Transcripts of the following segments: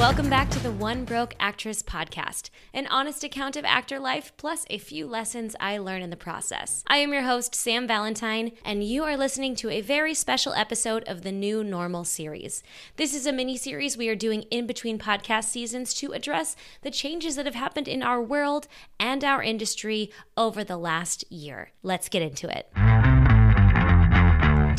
Welcome back to the One Broke Actress podcast, an honest account of actor life plus a few lessons I learn in the process. I am your host, Sam Valentine, and you are listening to a very special episode of the New Normal series. This is a mini series we are doing in between podcast seasons to address the changes that have happened in our world and our industry over the last year. Let's get into it.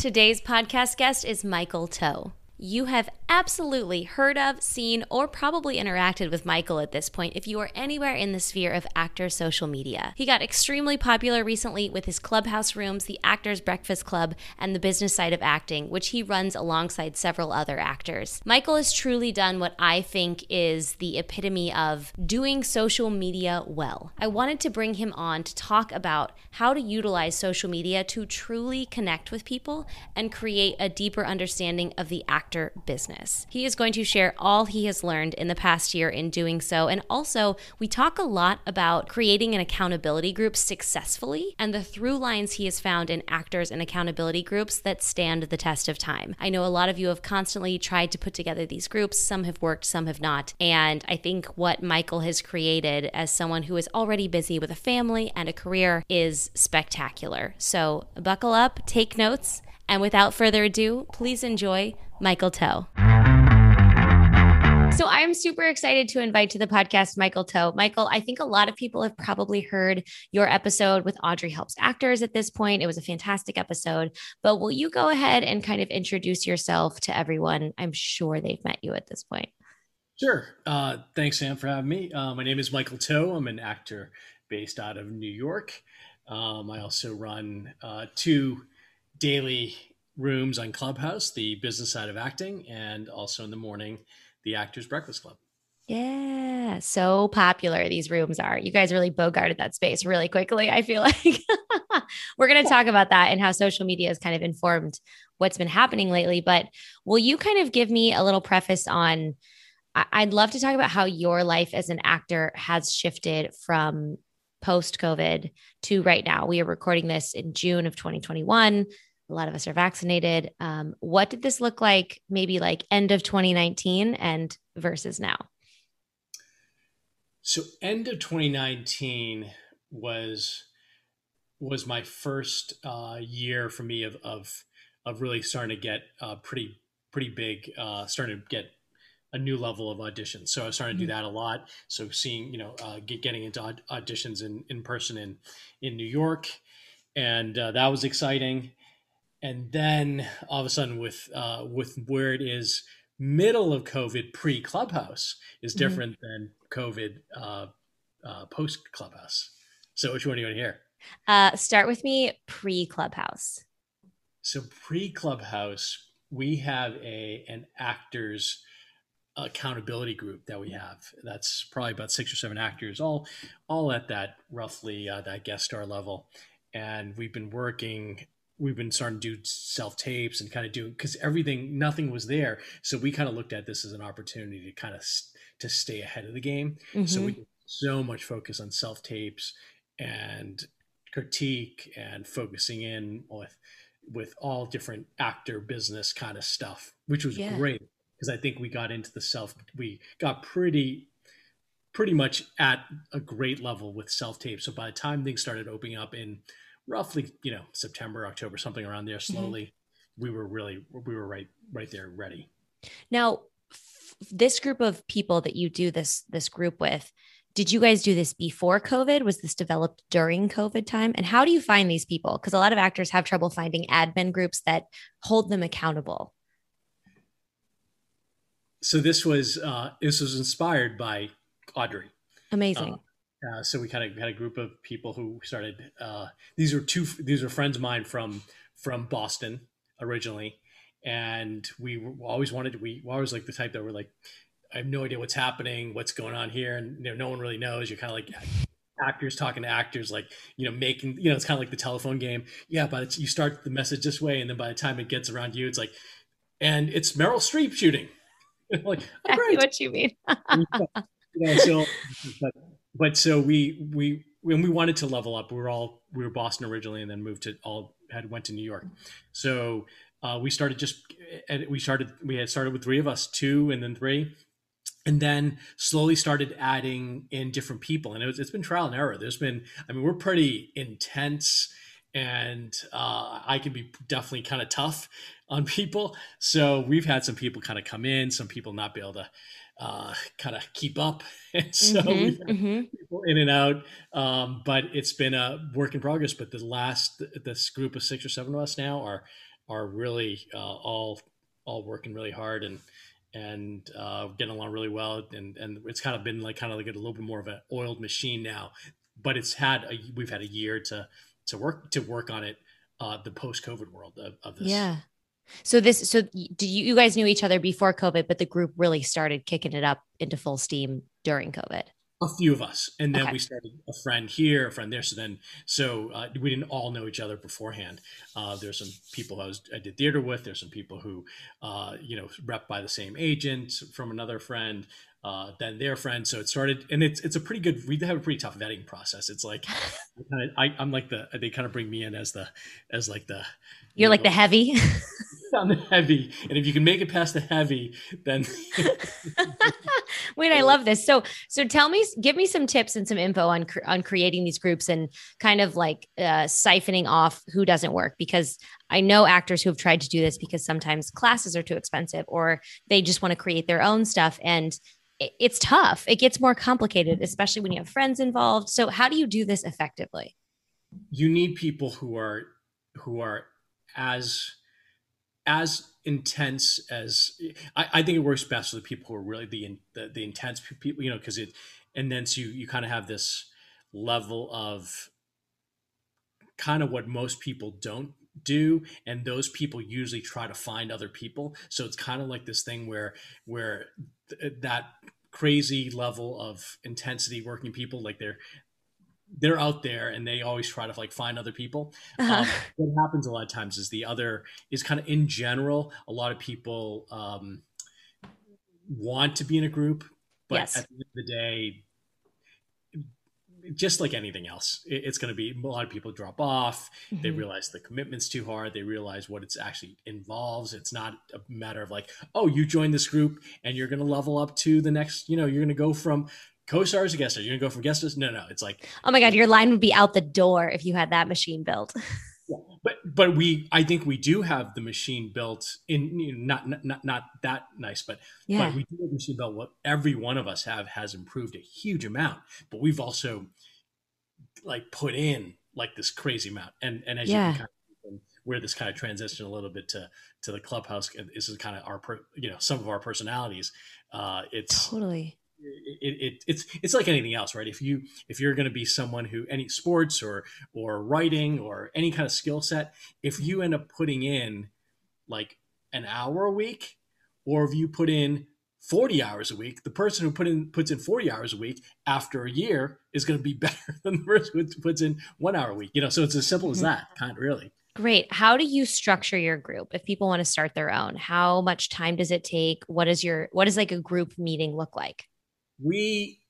Today's podcast guest is Michael Tow you have absolutely heard of, seen, or probably interacted with Michael at this point if you are anywhere in the sphere of actor social media. He got extremely popular recently with his clubhouse rooms, the Actors Breakfast Club, and the business side of acting, which he runs alongside several other actors. Michael has truly done what I think is the epitome of doing social media well. I wanted to bring him on to talk about how to utilize social media to truly connect with people and create a deeper understanding of the actor actor business. He is going to share all he has learned in the past year in doing so. And also, we talk a lot about creating an accountability group successfully and the through lines he has found in actors and accountability groups that stand the test of time. I know a lot of you have constantly tried to put together these groups. Some have worked, some have not. And I think what Michael has created as someone who is already busy with a family and a career is spectacular. So buckle up, take notes, and without further ado, please enjoy Michael Tow. So I'm super excited to invite to the podcast Michael Tow. Michael, I think a lot of people have probably heard your episode with Audrey Helps Actors at this point. It was a fantastic episode. But will you go ahead and kind of introduce yourself to everyone? I'm sure they've met you at this point. Sure. Uh, thanks, Sam, for having me. Uh, my name is Michael Tow. I'm an actor based out of New York. Um, I also run uh, two daily rooms on Clubhouse, the business side of acting, and also in the morning, the Actors Breakfast Club. Yeah, so popular these rooms are. You guys really bogarted that space really quickly. I feel like we're going to talk about that and how social media has kind of informed what's been happening lately. But will you kind of give me a little preface on? I'd love to talk about how your life as an actor has shifted from post COVID to right now. We are recording this in June of 2021 a lot of us are vaccinated. Um, what did this look like maybe like end of 2019 and versus now? So end of 2019 was was my first uh, year for me of, of of really starting to get uh, pretty pretty big, uh, starting to get a new level of auditions. So I was starting to do mm-hmm. that a lot. So seeing, you know, uh, get, getting into auditions in, in person in, in New York. And uh, that was exciting and then all of a sudden with uh, with where it is middle of COVID pre Clubhouse is mm-hmm. different mm-hmm. than COVID uh, uh, post Clubhouse. So which one do you want to hear? Uh, start with me pre Clubhouse. So pre Clubhouse, we have a an actors accountability group that we have. That's probably about six or seven actors, all all at that roughly uh, that guest star level, and we've been working we've been starting to do self tapes and kind of do because everything nothing was there so we kind of looked at this as an opportunity to kind of to stay ahead of the game mm-hmm. so we so much focus on self tapes and critique and focusing in with with all different actor business kind of stuff which was yeah. great because i think we got into the self we got pretty pretty much at a great level with self tape so by the time things started opening up in roughly you know September, October, something around there. Mm-hmm. Slowly, mm-hmm. we were really we were right right there ready. Now, f- this group of people that you do this this group with, did you guys do this before COVID? Was this developed during COVID time? And how do you find these people? Because a lot of actors have trouble finding admin groups that hold them accountable. So this was uh, this was inspired by Audrey. Amazing. Uh, uh, so we kind of had a group of people who started. Uh, these are two. These are friends of mine from from Boston originally, and we always wanted. We were always like the type that were like, I have no idea what's happening, what's going on here, and you know, no one really knows. You're kind of like actors talking to actors, like you know, making you know, it's kind of like the telephone game. Yeah, but you start the message this way, and then by the time it gets around you, it's like, and it's Meryl Streep shooting. like, exactly what you mean. yeah, so, but but so we we when we wanted to level up, we were all we were Boston originally, and then moved to all had went to New York. So uh, we started just we started we had started with three of us, two and then three, and then slowly started adding in different people. And it was, it's been trial and error. There's been i mean we're pretty intense and uh, i can be definitely kind of tough on people. So we've had some people kind of come in some people not be able to uh, kind of keep up and so mm-hmm, mm-hmm. people in and out um, but it's been a work in progress but the last this group of six or seven of us now are are really uh, all all working really hard and and uh, getting along really well. And and it's kind of been like kind of like a little bit more of an oiled machine now. But it's had a, we've had a year to to work to work on it. Uh, the post COVID world of, of, this. Yeah. So this so did you, you guys knew each other before COVID, but the group really started kicking it up into full steam during COVID? A few of us. And then okay. we started a friend here a friend there. So then so uh, we didn't all know each other beforehand. Uh, there's some people I, was, I did theater with. There's some people who uh, you know rep by the same agent from another friend uh, then their friend. So it started and it's it's a pretty good we have a pretty tough vetting process. It's like I, i'm like the they kind of bring me in as the as like the you're you like the heavy on the heavy and if you can make it past the heavy then wait i love this. So so tell me give me some tips and some info on on creating these groups and kind of like uh, siphoning off who doesn't work because i know actors who have tried to do this because sometimes classes are too expensive or they just want to create their own stuff and it's tough. It gets more complicated especially when you have friends involved. So how do you do this effectively? You need people who are who are as as intense as I, I, think it works best for the people who are really the the, the intense people, you know, because it and then so you you kind of have this level of kind of what most people don't do and those people usually try to find other people. So it's kind of like this thing where where th- that crazy level of intensity working people like they're they're out there and they always try to like find other people. Uh-huh. Um, what happens a lot of times is the other is kind of in general, a lot of people um, want to be in a group, but yes. at the end of the day, just like anything else, it's going to be a lot of people drop off. Mm-hmm. They realize the commitment's too hard. They realize what it's actually involves. It's not a matter of like, oh, you join this group and you're going to level up to the next. You know, you're going to go from co-stars or guest stars? You're gonna go for guest stars? No, no. It's like oh my god, your line would be out the door if you had that machine built. yeah, but but we I think we do have the machine built in you know, not not not that nice, but yeah. but we do have the machine built. What every one of us have has improved a huge amount, but we've also like put in like this crazy amount, and and as yeah. you can kind of where this kind of transition a little bit to to the clubhouse this is kind of our you know some of our personalities uh it's totally it, it, it's it's like anything else right if you if you're going to be someone who any sports or or writing or any kind of skill set if you end up putting in like an hour a week or if you put in 40 hours a week the person who put in puts in 40 hours a week after a year is going to be better than the person who puts in one hour a week you know so it's as simple as mm-hmm. that kind of really Great. How do you structure your group if people want to start their own? How much time does it take? What is your what does like a group meeting look like? We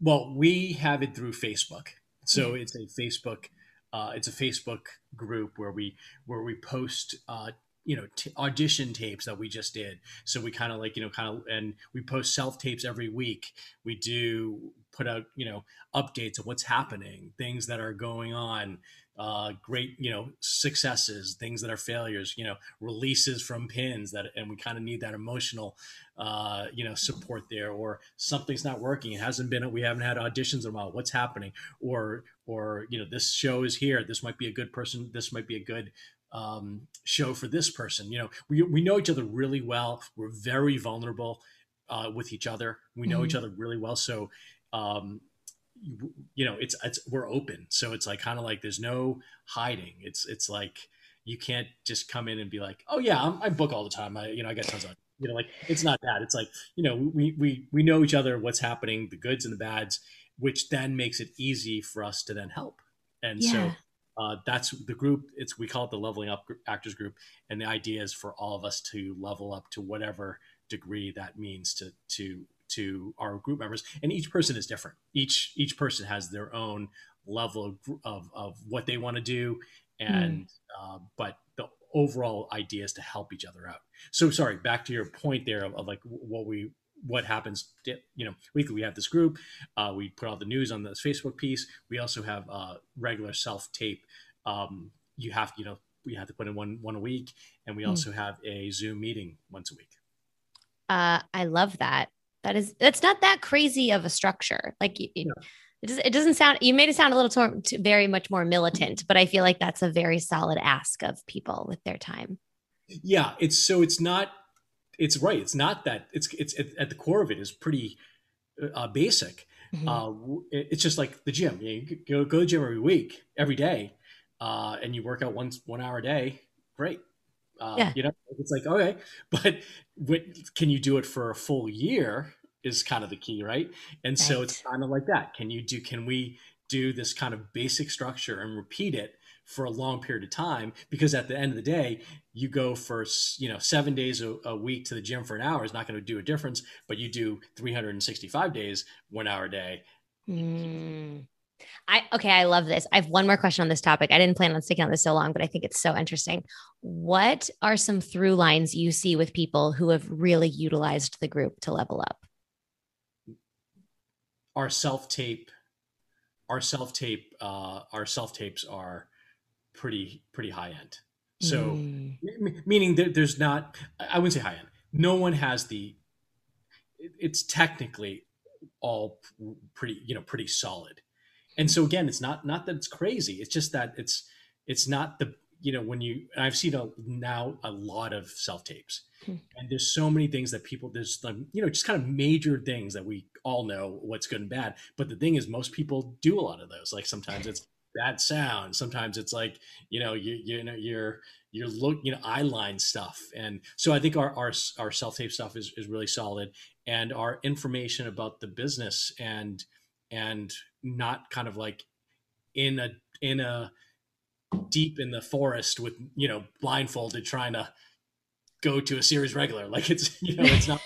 well we have it through facebook. So mm-hmm. it's a facebook uh, it's a facebook group where we where we post uh, you know t- audition tapes that we just did. So we kind of like you know kind of and we post self tapes every week. We do put out you know updates of what's happening things that are going on uh, great you know successes things that are failures you know releases from pins that and we kind of need that emotional uh, you know support there or something's not working it hasn't been we haven't had auditions in a while what's happening or or you know this show is here this might be a good person this might be a good um, show for this person you know we, we know each other really well we're very vulnerable uh, with each other we know mm-hmm. each other really well so um, you know it's it's we're open. So it's like kind of like there's no hiding. It's it's like you can't just come in and be like oh yeah I'm, i book all the time. I you know i get tons of you know like it's not that. It's like you know we we we know each other what's happening the goods and the bads which then makes it easy for us to then help. And yeah. so uh, that's the group it's we call it the leveling up actors group. And the idea is for all of us to level up to whatever degree that means to to to our group members and each person is different. Each each person has their own level of, of, of what they want to do and mm. uh, but the overall idea is to help each other out. So sorry back to your point there of, of like what we what happens you know weekly we have this group uh, we put all the news on this facebook piece. We also have uh, regular self tape um, you have you know we have to put in one one a week and we mm. also have a zoom meeting once a week. Uh, i love that that is that's not that crazy of a structure like it, no. it, does, it doesn't sound you made it sound a little too, too, very much more militant but i feel like that's a very solid ask of people with their time yeah it's so it's not it's right. It's not that it's it's it, at the core of it is pretty uh, basic. Mm-hmm. Uh, it's just like the gym. You, know, you go go to the gym every week, every day, uh, and you work out once one hour a day. Great. Uh, yeah. You know, it's like okay, but what, can you do it for a full year? Is kind of the key, right? And right. so it's kind of like that. Can you do? Can we do this kind of basic structure and repeat it for a long period of time because at the end of the day you go for you know seven days a, a week to the gym for an hour is not going to do a difference but you do 365 days one hour a day mm. I okay, I love this. I have one more question on this topic. I didn't plan on sticking on this so long, but I think it's so interesting. What are some through lines you see with people who have really utilized the group to level up? Our self tape, our self tape, uh, our self tapes are pretty pretty high end. So mm. m- meaning there's not I wouldn't say high end. No one has the it's technically all pretty you know pretty solid. And so again, it's not not that it's crazy. It's just that it's it's not the you know when you I've seen a, now a lot of self tapes, hmm. and there's so many things that people there's like you know just kind of major things that we all know what's good and bad. But the thing is, most people do a lot of those. Like sometimes it's bad sound. Sometimes it's like you know you you know you're you're look you know eye line stuff, and so I think our our our self tape stuff is is really solid, and our information about the business and and not kind of like in a in a deep in the forest with you know blindfolded trying to go to a series regular like it's you know it's not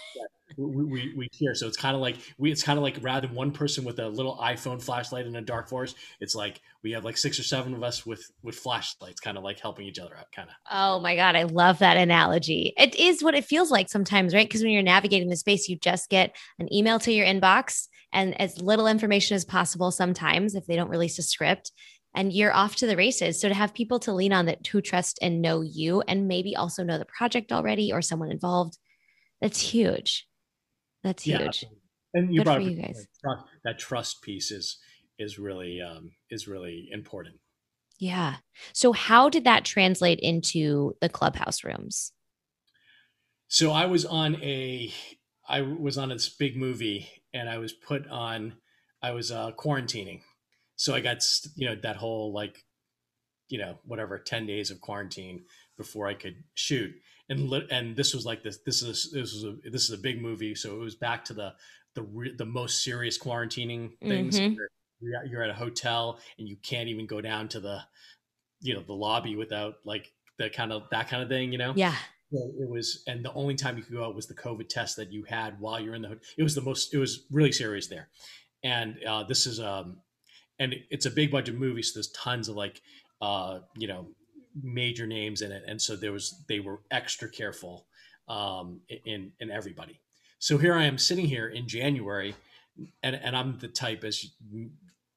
we, we, we hear. So it's kind of like we it's kind of like rather than one person with a little iPhone flashlight in a dark forest, it's like we have like six or seven of us with with flashlights, kind of like helping each other out, kind of. Oh my god, I love that analogy. It is what it feels like sometimes, right? Because when you're navigating the space, you just get an email to your inbox and as little information as possible. Sometimes, if they don't release a script, and you're off to the races. So to have people to lean on that who trust and know you and maybe also know the project already or someone involved, that's huge. That's huge. Yeah. And you Good brought you guys. That trust piece is is really um, is really important. Yeah. So how did that translate into the clubhouse rooms? So I was on a I was on this big movie and I was put on I was uh, quarantining. So I got you know that whole like you know whatever 10 days of quarantine before I could shoot and and this was like this this is this was a this is a big movie so it was back to the the the most serious quarantining things mm-hmm. you're, you're at a hotel and you can't even go down to the you know the lobby without like the kind of that kind of thing you know yeah it was and the only time you could go out was the covid test that you had while you're in the it was the most it was really serious there and uh, this is um and it's a big budget movie so there's tons of like uh you know major names in it, and so there was they were extra careful um, in in everybody. So here I am sitting here in January, and and I'm the type as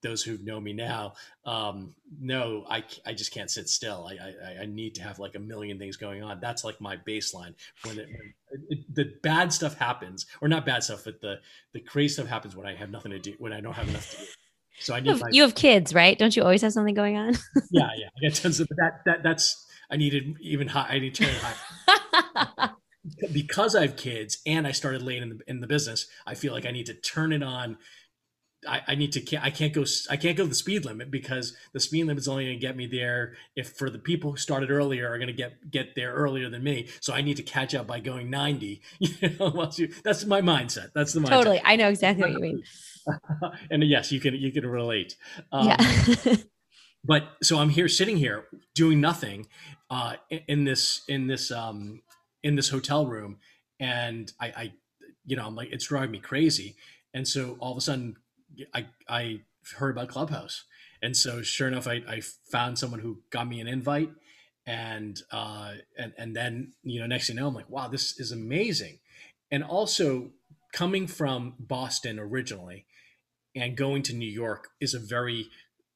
those who know me now um, know I, I just can't sit still. I, I, I need to have like a million things going on. That's like my baseline. When, it, when it, the bad stuff happens, or not bad stuff, but the the crazy stuff happens when I have nothing to do, when I don't have enough to do. So I need. You have, my, you have kids, right? Don't you always have something going on? yeah, yeah. I got tons of that. That that's I needed even high. I need to turn it high. because I have kids and I started late in the in the business. I feel like I need to turn it on. I, I need to I can't go I can't go the speed limit because the speed limit is only going to get me there if for the people who started earlier are going to get get there earlier than me. So I need to catch up by going ninety. You know, that's my mindset. That's the mindset. Totally, I know exactly what you mean. and yes, you can you can relate. Um, yeah. but so I'm here, sitting here, doing nothing, uh, in this in this um, in this hotel room, and I, I, you know, I'm like, it's driving me crazy. And so all of a sudden, I I heard about Clubhouse, and so sure enough, I, I found someone who got me an invite, and uh, and and then you know, next thing you know, I'm like, wow, this is amazing, and also coming from Boston originally and going to New York is a very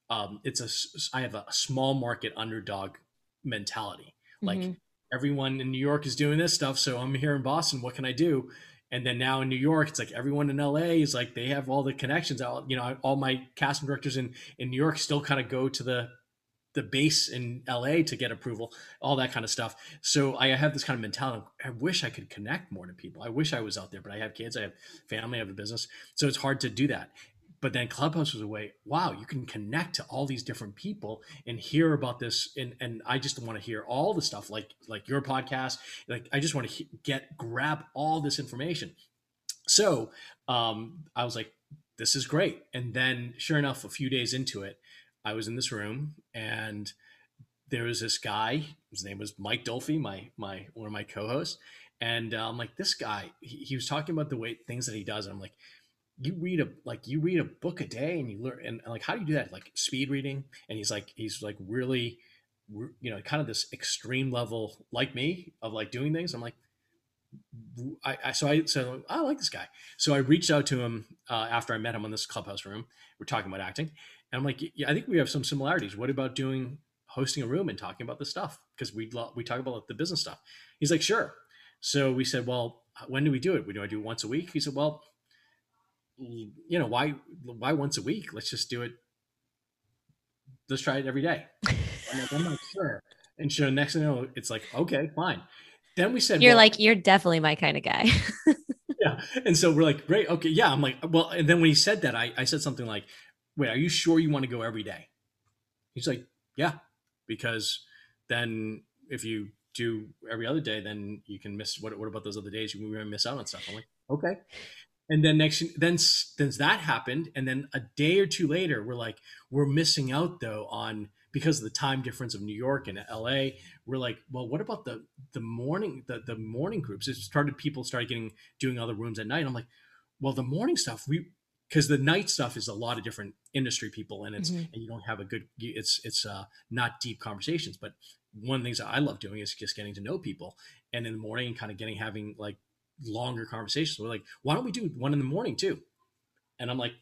um, it's a I have a small market underdog mentality. Like mm-hmm. everyone in New York is doing this stuff, so I'm here in Boston. What can I do? And then now in New York, it's like everyone in LA is like they have all the connections. All you know, all my casting directors in in New York still kind of go to the the base in LA to get approval, all that kind of stuff. So I have this kind of mentality. I wish I could connect more to people. I wish I was out there, but I have kids, I have family, I have a business, so it's hard to do that but then clubhouse was a way wow you can connect to all these different people and hear about this. And and i just want to hear all the stuff like like your podcast. Like i just want to he- get grab all this information. So um i was like this is great. And then sure enough a few days into it i was in this room and there was this guy his name was mike dolphy my my one of my co-hosts. And uh, i'm like this guy he, he was talking about the way things that he does. And i'm like you read a like you read a book a day and you learn and, like how do you do that? Like speed reading? And he's like he's like really you know kind of this extreme level like me of like doing things. I'm like I, I so i oh, i like this guy. So i reached out to him uh, after i met him in this clubhouse room. We're talking about acting. And i'm like yeah i think we have some similarities. What about doing hosting a room and talking about this stuff? Because we we talk about the business stuff. He's like sure. So we said well when do we do it? We do i do it once a week. He said well you know, why why once a week? Let's just do it. Let's try it every day. I'm, like, I'm not sure. And so next thing you know, it's like, okay, fine. Then we said, You're well, like, you're definitely my kind of guy. yeah. And so we're like, great, okay, yeah. I'm like, well, and then when he said that, I, I said something like, wait, are you sure you want to go every day? He's like, yeah, because then if you do every other day, then you can miss what what about those other days? You miss out on stuff. I'm like, okay and then next then since that happened. And then a day or two later we're like we're missing out though on because of the time difference of new york and la we're like well what about the the morning the, the morning groups? It started people started getting doing other rooms at night. I'm like well the morning stuff we because the night stuff is a lot of different industry people and it's mm-hmm. and you don't have a good it's it's uh not deep conversations. But one of the things that i love doing is just getting to know people. And in the morning kind of getting having like longer conversations. We're like, why don't we do one in the morning too? And I'm like,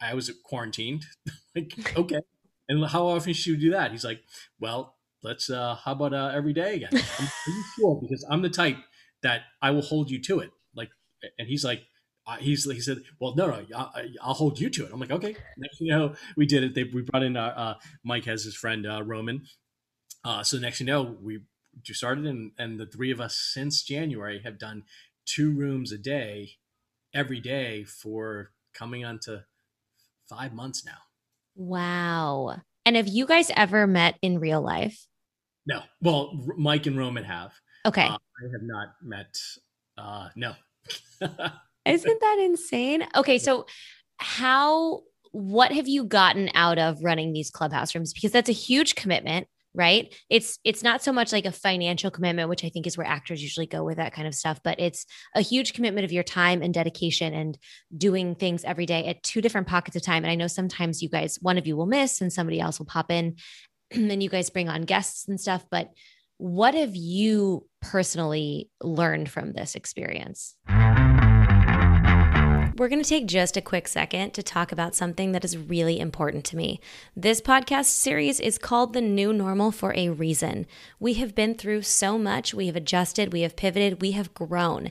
I was quarantined. like, okay. And how often should we do that? He's like, well, let's, uh, how about uh, every day again? I'm pretty sure because I'm the type that I will hold you to it. Like, and he's like, uh, he's he said, well, no, no, I'll, I'll, hold you to it. I'm like, okay. Next you know, we did it. They, we brought in, uh, uh Mike has his friend, uh, Roman. Uh, so next you know, we just started and, and the three of us since January have done two rooms a day every day for coming on to five months now. Wow. And have you guys ever met in real life? No. Well, Mike and Roman have. Okay. Uh, I have not met. Uh, no. Isn't that insane? Okay. So, how, what have you gotten out of running these clubhouse rooms? Because that's a huge commitment right? It's it's not so much like a financial commitment which i think is where actors usually go with that kind of stuff but it's a huge commitment of your time and dedication and doing things every day at two different pockets of time. And i know sometimes you guys one of you will miss and somebody else will pop in and then you guys bring on guests and stuff. But what have you personally learned from this experience we're going to take just a quick second to talk about something that is really important to me. This podcast series is called The New Normal for a reason. We have been through so much, we have adjusted, we have pivoted, we have grown.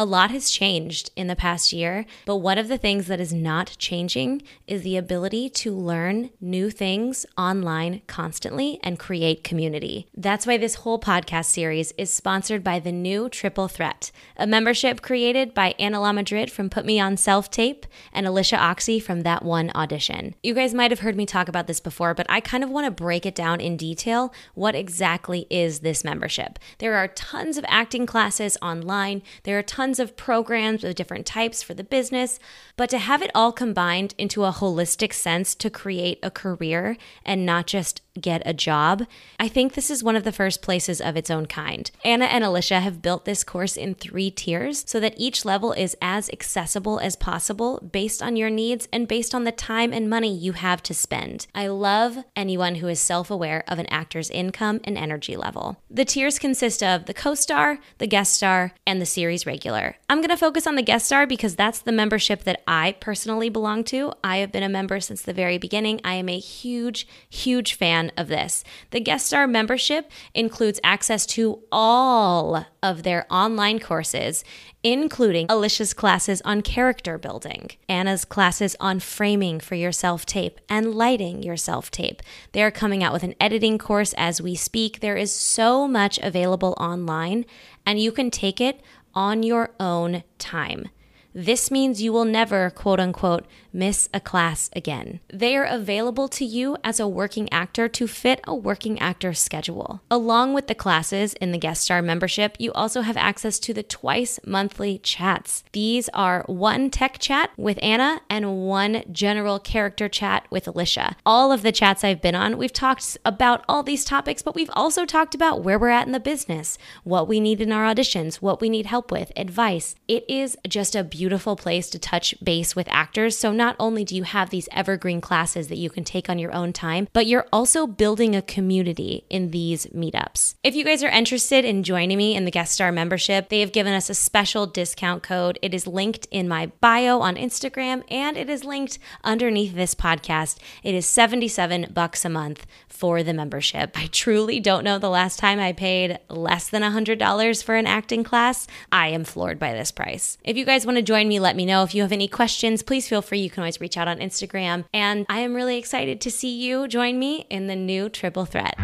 A lot has changed in the past year, but one of the things that is not changing is the ability to learn new things online constantly and create community. That's why this whole podcast series is sponsored by the new Triple Threat, a membership created by Anna La Madrid from Put Me On Self Tape and Alicia Oxy from That One Audition. You guys might have heard me talk about this before, but I kind of want to break it down in detail. What exactly is this membership? There are tons of acting classes online, there are tons tons of programs of different types for the business, but to have it all combined into a holistic sense to create a career and not just get a job, I think this is one of the first places of its own kind. Anna and Alicia have built this course in three tiers so that each level is as accessible as possible based on your needs and based on the time and money you have to spend. I love anyone who is self aware of an actor's income and energy level. The tiers consist of the co star, the guest star, and the series regular I'm going to focus on the guest star because that's the membership that I personally belong to. I have been a member since the very beginning. I am a huge, huge fan of this. The guest star membership includes access to all of their online courses, including Alicia's classes on character building, Anna's classes on framing for your self tape, and lighting your self tape. They are coming out with an editing course as we speak. There is so much available online, and you can take it on your own time. This means you will never, quote unquote, miss a class again. They are available to you as a working actor to fit a working actor schedule. Along with the classes in the guest star membership, you also have access to the twice monthly chats. These are one tech chat with Anna and one general character chat with Alicia. All of the chats I've been on, we've talked about all these topics, but we've also talked about where we're at in the business, what we need in our auditions, what we need help with, advice. It is just a beautiful place to touch base with actors. So not only do you have these evergreen classes that you can take on your own time, but you're also building a community in these meetups. If you guys are interested in joining me in the guest star membership, they have given us a special discount code. It is linked in my bio on Instagram and it is linked underneath this podcast. It is 77 bucks a month for the membership. I truly don't know the last time I paid less than $100 for an acting class. I am floored by this price. If you guys want to join me, let me know. If you have any questions, please feel free. You can always reach out on Instagram. And I am really excited to see you join me in the new Triple Threat.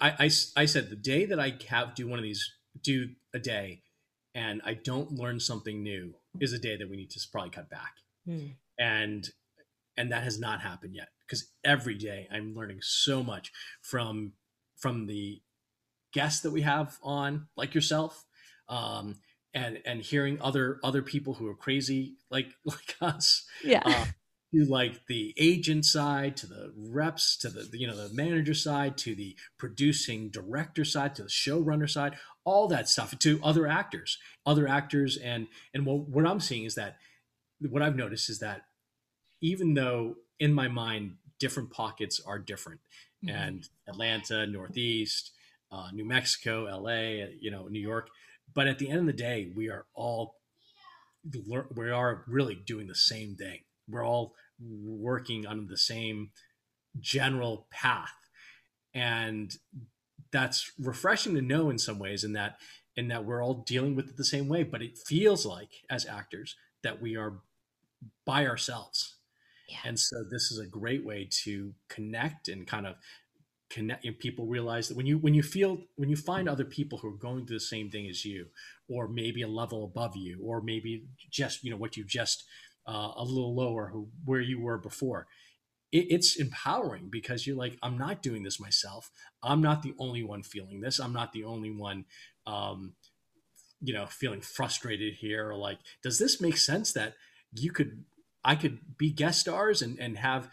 I, I, I said the day that I have do one of these, do a day, and I don't learn something new is a day that we need to probably cut back. Hmm. And and that has not happened yet because every day I'm learning so much from from the guests that we have on, like yourself, um, and and hearing other other people who are crazy like like us yeah uh, to like the agent side to the reps to the you know the manager side to the producing director side to the showrunner side all that stuff to other actors other actors and and what, what i'm seeing is that what i've noticed is that even though in my mind different pockets are different mm-hmm. and atlanta northeast uh, new mexico la you know new york but at the end of the day, we are all we are really doing the same thing. We're all working on the same general path, and that's refreshing to know in some ways. In that, in that we're all dealing with it the same way. But it feels like as actors that we are by ourselves. Yeah. And so this is a great way to connect and kind of connect people realize that when you when you feel when you find other people who are going through the same thing as you or maybe a level above you or maybe just you know what you just uh, a little lower who where you were before it, it's empowering because you're like i'm not doing this myself. I'm not the only one feeling this. I'm not the only one um, you know feeling frustrated here or like does this make sense that you could i could be guest stars and and have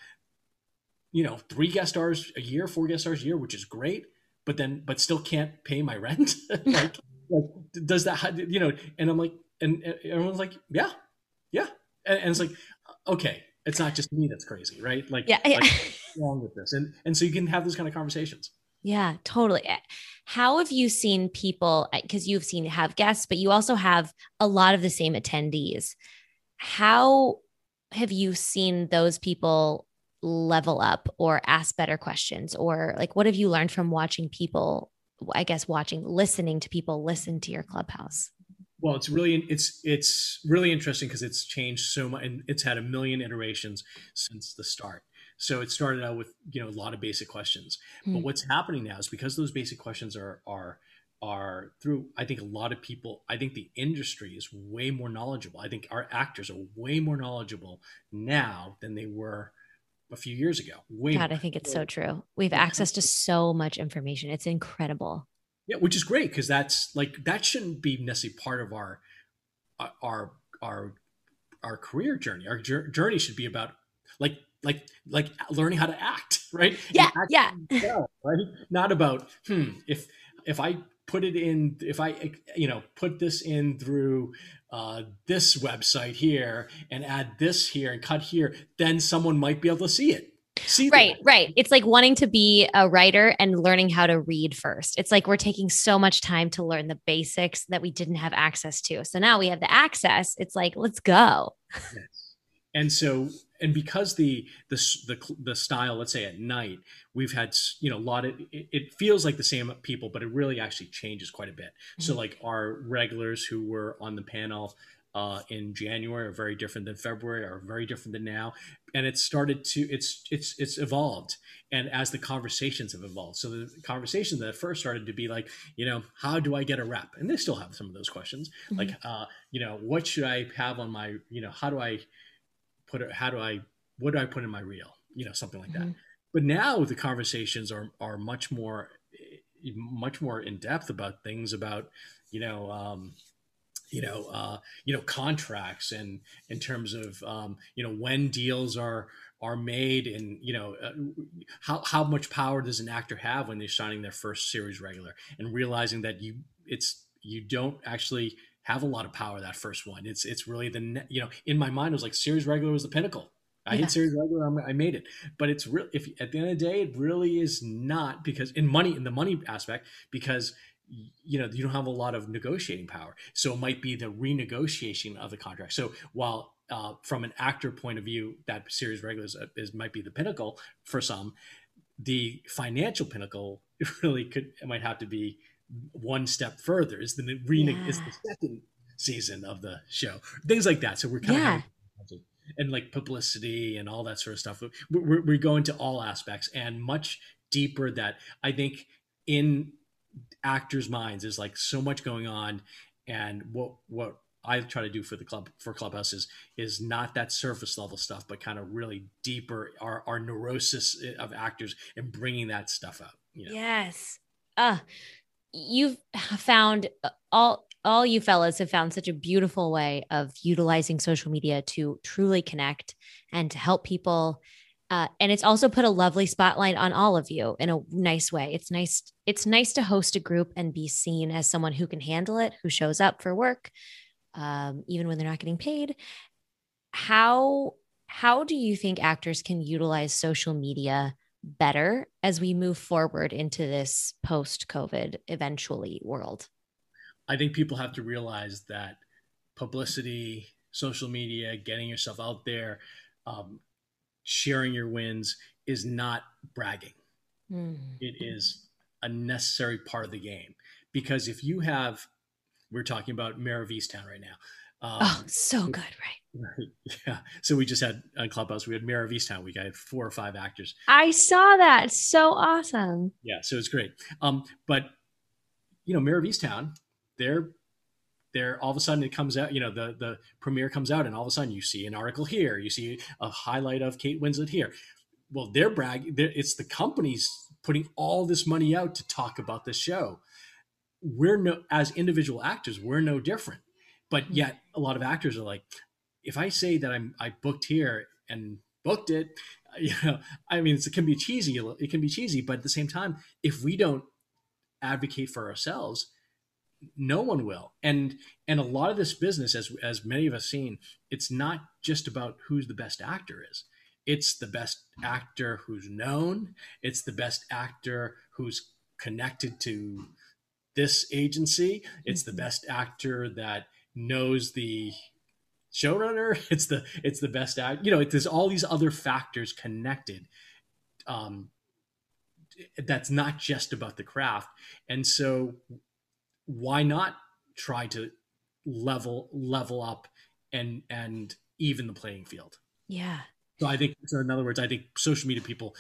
you know, three guest stars a year, four guest stars a year, which is great, but then, but still can't pay my rent. like, like, does that, you know, and I'm like, and, and everyone's like, yeah, yeah. And, and, it's like, okay, it's not just me that's crazy, right? Like, yeah, yeah. Like, wrong with this? And, and so you can have those kind of conversations. Yeah, totally. Eh, how have you seen people, because eh, you've seen have guests, but you also have a lot of the same attendees. How have you seen those people level up or ask better questions? Or like what have you learned from watching people i guess watching listening to people listen to your clubhouse? Well it's really it's it's really interesting because it's changed so much and it's had a million iterations since the start. So it started out with you know a lot of basic questions. Mm. but what's happening now is because those basic questions are are are through i think a lot of people i think the industry is way more knowledgeable. I think our actors are way more knowledgeable now than they were a few years ago. Way God, more. I think it's so true. We have access to so much information. It's incredible. Yeah, which is great because that's like that shouldn't be necessarily part of our our our our career journey. Our journey should be about like like like learning how to act, right? Yeah, yeah. Well, right? Not about hmm if if I put it in if I you know put this in through uh, this website here and add this here and cut here, then someone might be able to see it. See right, that. right. It's like wanting to be a writer and learning how to read first. It's like we're taking so much time to learn the basics that we didn't have access to. So now we have the access. It's like, let's go. Yes. And so, and because the the the the style, let's say at night, we've had you know a lot of it, it feels like the same people, but it really actually changes quite a bit. Mm-hmm. So like our regulars who were on the panel uh, in January are very different than February, are very different than now, and it's started to it's it's it's evolved, and as the conversations have evolved, so the conversation that first started to be like, you know, how do I get a rep, and they still have some of those questions, mm-hmm. like, uh, you know, what should I have on my, you know, how do I put it, how do I, what do I put in my reel, you know, something like mm-hmm. that. But now the conversations are are much more much more in depth about things about you know um, you know, uh, you know, contracts and in terms of um, you know when deals are are made and you know uh, how how much power does an actor have when they're signing their first series regular and realizing that you it's you don't actually have a lot of power that first one. It's it's really the you know in my mind it was like series regular was the pinnacle. I hit series regular, I'm, i made it. But it's real. If at the end of the day, it really is not because in money in the money aspect because you know you don't have a lot of negotiating power so it might be the renegotiation of the contract so while uh, from an actor point of view that series regular is, is might be the pinnacle for some the financial pinnacle it really could it might have to be one step further is the rene- yeah. is the second season of the show things like that so we're kind yeah. of and like publicity and all that sort of stuff we're, we're going to all aspects and much deeper that i think in actors' minds. There's like so much going on, and what what I try to do for the club for Clubhouse is is not that surface level stuff, but kind of really deeper our our neurosis of actors and bringing that stuff out. You know? Yes. Uh you've found all all you fellas have found such a beautiful way of utilizing social media to truly connect and to help people uh, and it's also put a lovely spotlight on all of you in a nice way. It's nice. It's nice to host a group and be seen as someone who can handle it, who shows up for work, um, even when they're not getting paid. How how do you think actors can utilize social media better as we move forward into this post COVID eventually world? I think people have to realize that publicity, social media, getting yourself out there, um, sharing your wins is not bragging. Mm. It is a necessary part of the game because if you have, we're talking about Mare of Easttown right now. Um, oh, so good, right? Yeah. So we just had on Clubhouse, we had Mare of Easttown. We got four or five actors. I saw that. so awesome. Yeah. So it's great. Um, but you know, Mare of Easttown, they're there all of a sudden it comes out you know the the premiere comes out and all of a sudden you see an article here you see a highlight of kate winslet here well they're bragging they're, it's the companies putting all this money out to talk about the show we're no as individual actors we're no different but mm-hmm. yet a lot of actors are like if i say that i'm i booked here and booked it you know i mean it can be cheesy it can be cheesy but at the same time if we don't advocate for ourselves no one will. And and a lot of this business as as many of us seen it's not just about who's the best actor is. It's the best actor who's known. It's the best actor who's connected to this agency. It's the mm-hmm. best actor that knows the showrunner it's the it's the best act you know there's all these other factors connected um that's not just about the craft. And so why not try to level level up and and even the playing field? Yeah. So i think so in other words i think social media people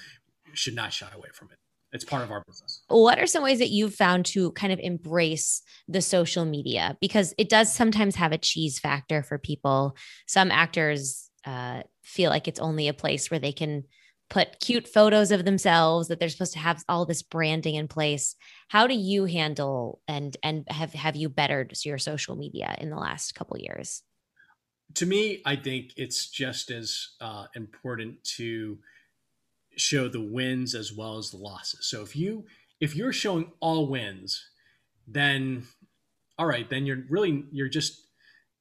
should not shy away from it it's part of our business. What are some ways that you've found to kind of embrace the social media? Because it does sometimes have a cheese factor for people. Some actors uh, feel like it's only a place where they can put cute photos of themselves that they're supposed to have all this branding in place. How do you handle and and have have you bettered your social media in the last couple years? To me i think it's just as uh, important to show the wins as well as the losses. So if you if you're showing all wins then all right then you're really you're just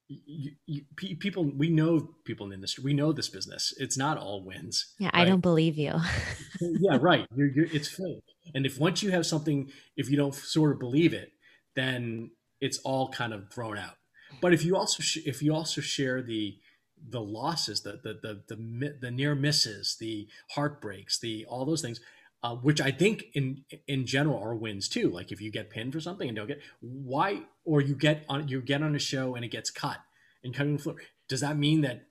you, you, people we know people in the industry. We know this business. It's not all wins yeah right? i don't believe you. Yeah right. You're, you're, it's fake. And if once you have something if you don't sort of believe it then it's all kind of thrown out. But if you also sh- if you also share the the losses the the the the, the near misses the heartbreaks the all those things uh, which I think in in general are wins too. Like if you get pinned for something and don't get why, or you get on you get on a show and it gets cut and cutting the floor, does that mean that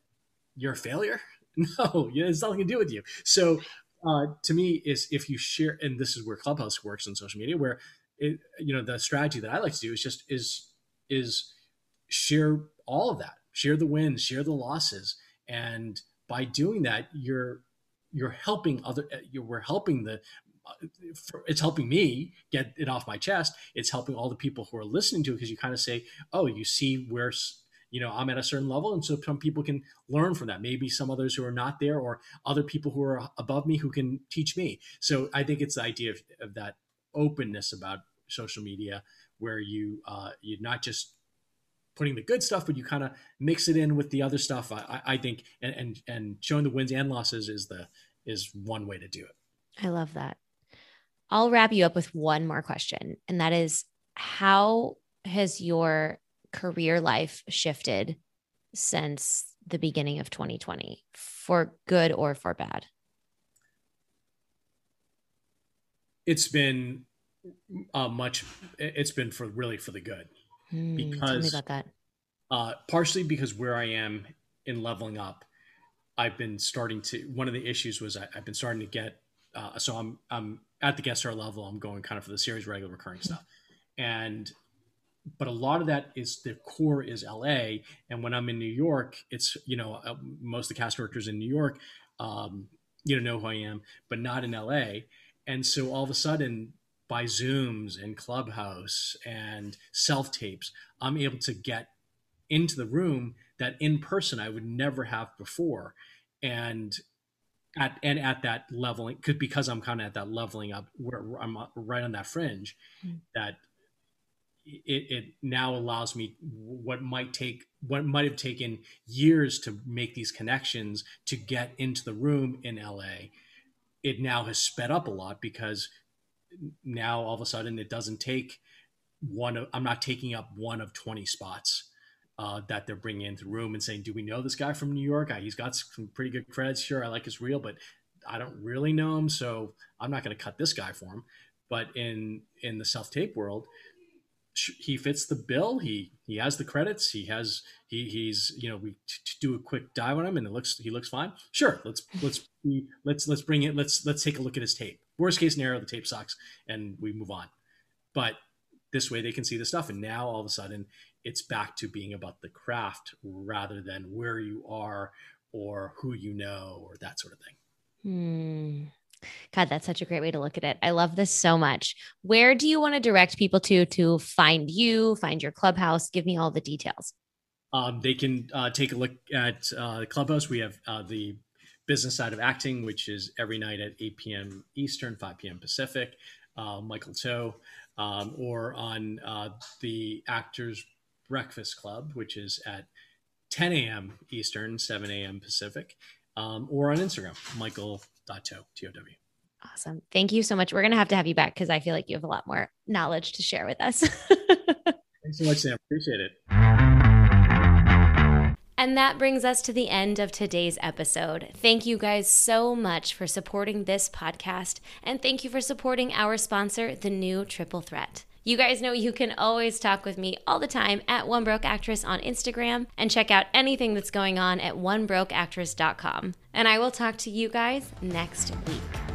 you're a failure? No, it's nothing to do with you. So uh, to me, is if you share, and this is where Clubhouse works on social media, where it, you know the strategy that I like to do is just is is share all of that, share the wins, share the losses, and by doing that, you're you're helping other you we're helping the it's helping me get it off my chest. It's helping all the people who are listening to it because you kind of say oh you see where you know i'm at a certain level. And so some people can learn from that. Maybe some others who are not there or other people who are above me who can teach me. So i think it's the idea of, of that openness about social media where you uh, you're not just putting the good stuff, but you kind of mix it in with the other stuff. I, I think, and, and and showing the wins and losses is the is one way to do it. I love that. I'll wrap you up with one more question, and that is, how has your career life shifted since the beginning of 2020, for good or for bad? It's been uh, much. It's been for really for the good Mm, because tell about that. Uh, partially because where I am in leveling up, I've been starting to. One of the issues was I, have been starting to get. Uh, so I'm I'm at the guest star level. I'm going kind of for the series regular recurring stuff, and but a lot of that is the core is LA. And when I'm in New York, it's you know uh, most of the cast directors in New York, um, you know know who I am, but not in LA. And so all of a sudden, by Zooms and Clubhouse and self tapes, I'm able to get into the room that in person I would never have before. And at and at that leveling, could because I'm kind of at that leveling up where I'm right on that fringe, mm-hmm. that it, it now allows me what might take what might have taken years to make these connections to get into the room in LA. It now has sped up a lot because now all of a sudden it doesn't take one of i'm not taking up one of 20 spots uh, that they're bringing into the room and saying do we know this guy from new york? He's got some pretty good credits sure i like his reel but i don't really know him so i'm not going to cut this guy for him. But in in the self tape world he fits the bill. He he has the credits. He has he he's you know we t- do a quick dive on him and it looks he looks fine. Sure let's let's let's let's bring it let's let's take a look at his tape Worst case scenario, the tape sucks and we move on. But this way they can see the stuff. And now all of a sudden it's back to being about the craft rather than where you are or who you know or that sort of thing. Hmm. God, that's such a great way to look at it. I love this so much. Where do you want to direct people to to find you, find your clubhouse? Give me all the details. Um, they can uh, take a look at uh, the clubhouse. We have uh, the business side of acting, which is every night at 8 p.m. Eastern, 5 p.m. Pacific. Uh, Michael Tow, um, or on uh, the Actors Breakfast Club, which is at 10 a.m. Eastern, 7 a.m. Pacific, um, or on Instagram, michael.tow, T-O-W. Awesome. Thank you so much. We're going to have to have you back because I feel like you have a lot more knowledge to share with us. Thanks so much, Sam. Appreciate it. And that brings us to the end of today's episode. Thank you guys so much for supporting this podcast, and thank you for supporting our sponsor, the new Triple Threat. You guys know you can always talk with me all the time at One Broke Actress on Instagram and check out anything that's going on at onebrokeactress.com. And I will talk to you guys next week.